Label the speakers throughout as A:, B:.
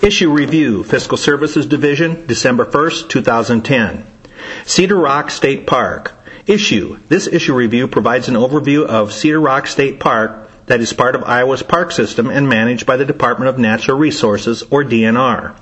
A: Issue Review, Fiscal Services Division, December 1st, 2010. Cedar Rock State Park. Issue. This issue review provides an overview of Cedar Rock State Park that is part of Iowa's park system and managed by the Department of Natural Resources, or DNR.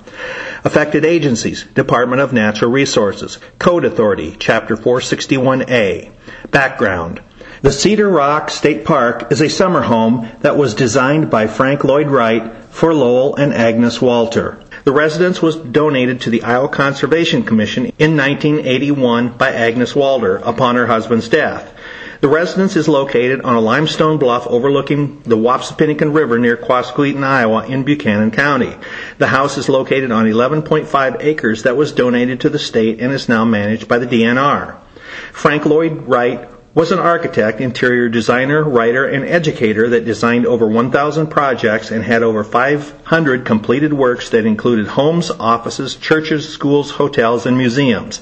A: Affected agencies, Department of Natural Resources, Code Authority, Chapter 461A. Background. The Cedar Rock State Park is a summer home that was designed by Frank Lloyd Wright for Lowell and Agnes Walter. The residence was donated to the Iowa Conservation Commission in 1981 by Agnes Walter upon her husband's death. The residence is located on a limestone bluff overlooking the Wapsipinicon River near Quasqueton, Iowa in Buchanan County. The house is located on 11.5 acres that was donated to the state and is now managed by the DNR. Frank Lloyd Wright was an architect, interior designer, writer, and educator that designed over 1,000 projects and had over 500 completed works that included homes, offices, churches, schools, hotels, and museums.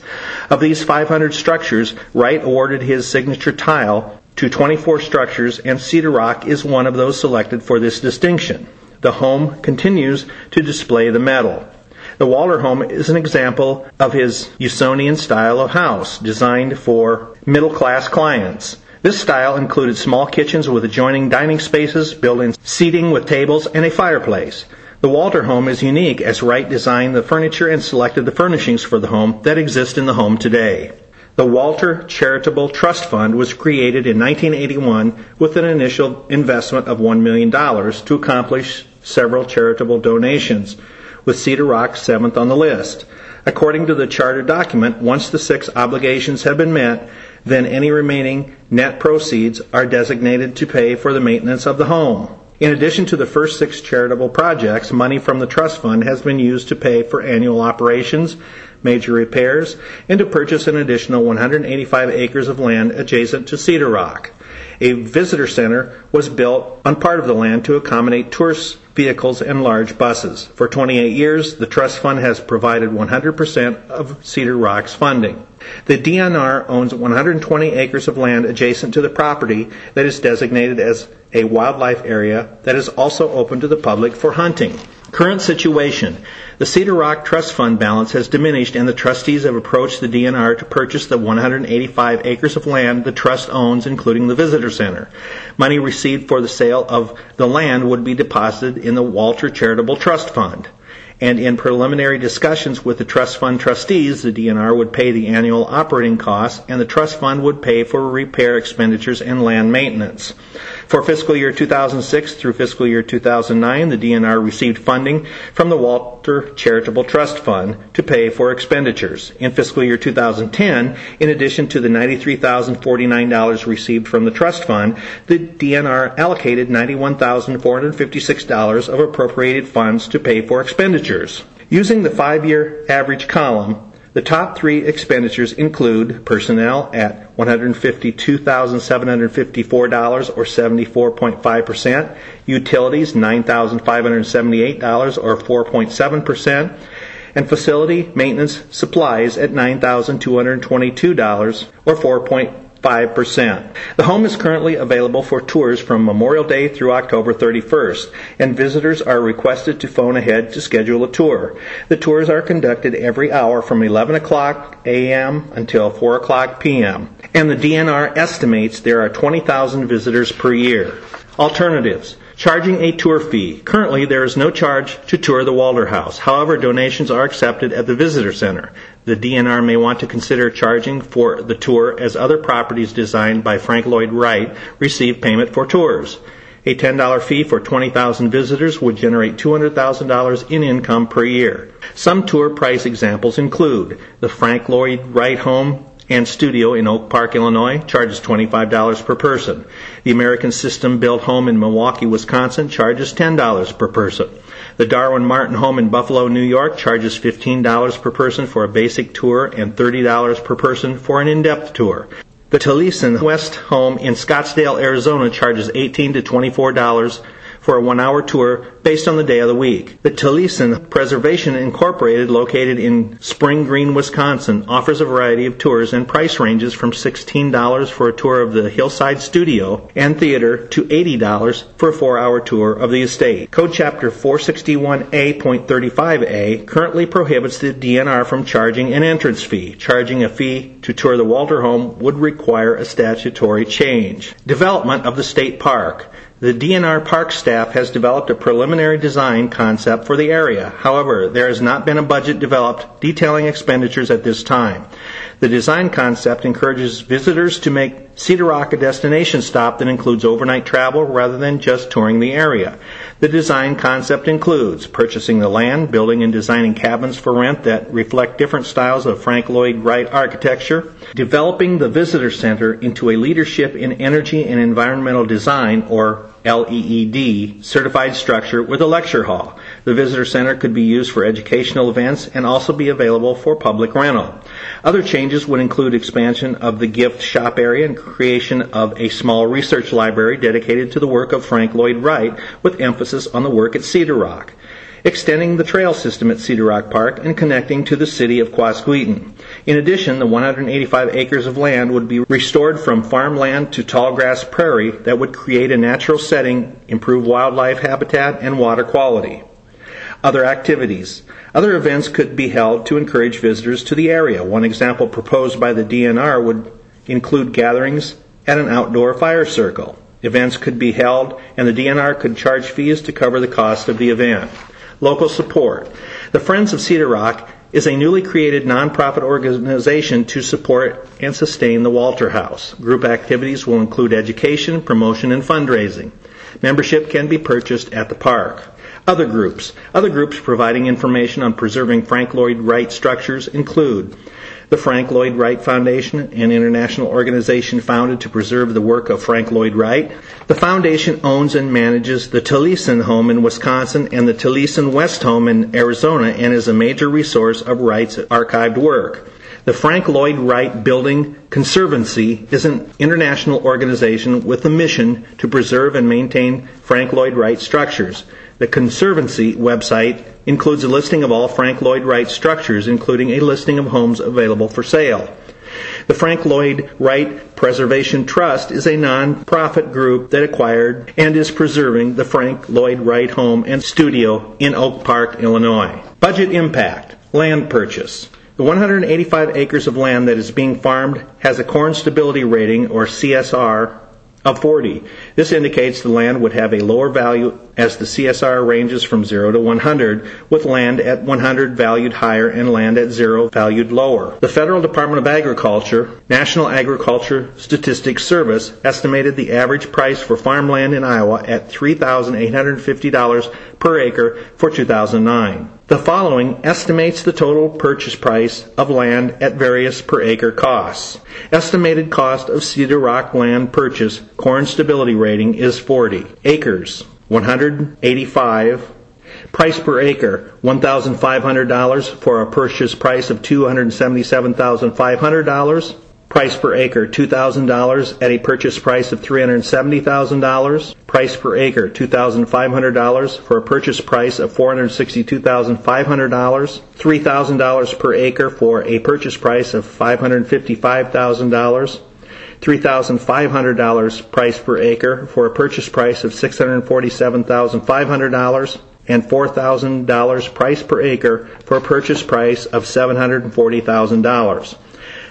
A: Of these 500 structures, Wright awarded his signature tile to 24 structures, and Cedar Rock is one of those selected for this distinction. The home continues to display the medal. The Walter home is an example of his Usonian style of house, designed for middle class clients. This style included small kitchens with adjoining dining spaces, built-in seating with tables, and a fireplace. The Walter home is unique as Wright designed the furniture and selected the furnishings for the home that exist in the home today. The Walter Charitable Trust Fund was created in 1981 with an initial investment of $1 million to accomplish several charitable donations with Cedar Rock seventh on the list. According to the charter document, once the six obligations have been met, then any remaining net proceeds are designated to pay for the maintenance of the home. In addition to the first six charitable projects, money from the trust fund has been used to pay for annual operations, major repairs, and to purchase an additional 185 acres of land adjacent to Cedar Rock. A visitor center was built on part of the land to accommodate tourist vehicles and large buses. For 28 years, the trust fund has provided 100% of Cedar Rock's funding. The DNR owns 120 acres of land adjacent to the property that is designated as a wildlife area that is also open to the public for hunting. Current situation. The Cedar Rock Trust Fund balance has diminished and the trustees have approached the DNR to purchase the 185 acres of land the trust owns, including the visitor center. Money received for the sale of the land would be deposited in the Walter Charitable Trust Fund and in preliminary discussions with the trust fund trustees, the DNR would pay the annual operating costs and the trust fund would pay for repair expenditures and land maintenance. For fiscal year 2006 through fiscal year 2009, the DNR received funding from the Walter Charitable Trust Fund to pay for expenditures. In fiscal year 2010, in addition to the $93,049 received from the trust fund, the DNR allocated $91,456 of appropriated funds to pay for expenditures. Using the five year average column, the top three expenditures include personnel at $152,754 or 74.5%, utilities $9,578 or 4.7%, and facility maintenance supplies at $9,222 or 4.5%. 5%. The home is currently available for tours from Memorial Day through October 31st, and visitors are requested to phone ahead to schedule a tour. The tours are conducted every hour from 11 o'clock a.m. until 4 o'clock p.m., and the DNR estimates there are 20,000 visitors per year. Alternatives. Charging a tour fee. Currently, there is no charge to tour the Walter House. However, donations are accepted at the Visitor Center. The DNR may want to consider charging for the tour as other properties designed by Frank Lloyd Wright receive payment for tours. A $10 fee for 20,000 visitors would generate $200,000 in income per year. Some tour price examples include the Frank Lloyd Wright Home and studio in Oak Park, Illinois, charges $25 per person. The American System Built Home in Milwaukee, Wisconsin, charges $10 per person. The Darwin Martin Home in Buffalo, New York, charges $15 per person for a basic tour and $30 per person for an in-depth tour. The Taliesin West Home in Scottsdale, Arizona, charges $18 to $24 for a one hour tour based on the day of the week. The Taliesin Preservation Incorporated, located in Spring Green, Wisconsin, offers a variety of tours and price ranges from $16 for a tour of the Hillside Studio and Theater to $80 for a four hour tour of the estate. Code Chapter 461A.35a currently prohibits the DNR from charging an entrance fee. Charging a fee to tour the Walter home would require a statutory change. Development of the state park. The DNR park staff has developed a preliminary design concept for the area. However, there has not been a budget developed detailing expenditures at this time. The design concept encourages visitors to make Cedar Rock a destination stop that includes overnight travel rather than just touring the area. The design concept includes purchasing the land, building and designing cabins for rent that reflect different styles of Frank Lloyd Wright architecture, developing the visitor center into a leadership in energy and environmental design or LEED certified structure with a lecture hall. The visitor center could be used for educational events and also be available for public rental. Other changes would include expansion of the gift shop area and creation of a small research library dedicated to the work of Frank Lloyd Wright with emphasis on the work at Cedar Rock extending the trail system at Cedar Rock Park and connecting to the city of Quasqueton. In addition, the 185 acres of land would be restored from farmland to tall grass prairie that would create a natural setting, improve wildlife habitat, and water quality. Other activities. Other events could be held to encourage visitors to the area. One example proposed by the DNR would include gatherings at an outdoor fire circle. Events could be held and the DNR could charge fees to cover the cost of the event. Local support. The Friends of Cedar Rock is a newly created nonprofit organization to support and sustain the Walter House. Group activities will include education, promotion, and fundraising. Membership can be purchased at the park. Other groups. Other groups providing information on preserving Frank Lloyd Wright structures include the Frank Lloyd Wright Foundation, an international organization founded to preserve the work of Frank Lloyd Wright. The foundation owns and manages the Taliesin Home in Wisconsin and the Taliesin West Home in Arizona and is a major resource of Wright's archived work. The Frank Lloyd Wright Building Conservancy is an international organization with a mission to preserve and maintain Frank Lloyd Wright structures. The Conservancy website includes a listing of all Frank Lloyd Wright structures, including a listing of homes available for sale. The Frank Lloyd Wright Preservation Trust is a non-profit group that acquired and is preserving the Frank Lloyd Wright home and studio in Oak Park, Illinois. Budget impact. Land purchase. The 185 acres of land that is being farmed has a corn suitability rating, or CSR, of 40. This indicates the land would have a lower value as the CSR ranges from 0 to 100, with land at 100 valued higher and land at 0 valued lower. The Federal Department of Agriculture, National Agriculture Statistics Service, estimated the average price for farmland in Iowa at $3,850 per acre for 2009. The following estimates the total purchase price of land at various per acre costs. Estimated cost of Cedar Rock land purchase corn suitability rating is 40. Acres 185 Price per acre, $1,500 for a purchase price of $277,500. Price per acre, $2,000 at a purchase price of $370,000. Price per acre, $2,500 for a purchase price of $462,500. $3,000 per acre for a purchase price of $555,000. $3,500 price per acre for a purchase price of $647,500 and $4,000 price per acre for a purchase price of $740,000.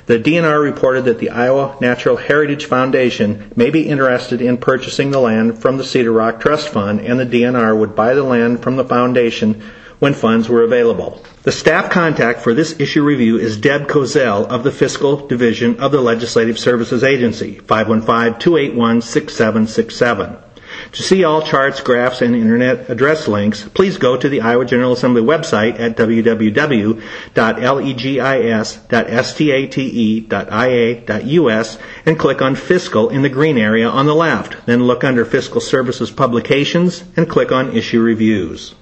A: The DNR reported that the Iowa Natural Heritage Foundation may be interested in purchasing the land from the Cedar Rock Trust Fund, and the DNR would buy the land from the foundation when funds were available. The staff contact for this issue review is Deb Kozel of the Fiscal Division of the Legislative Services Agency, 515-281-6767. To see all charts, graphs, and internet address links, please go to the Iowa General Assembly website at www.legis.state.ia.us and click on Fiscal in the green area on the left. Then look under Fiscal Services Publications and click on Issue Reviews.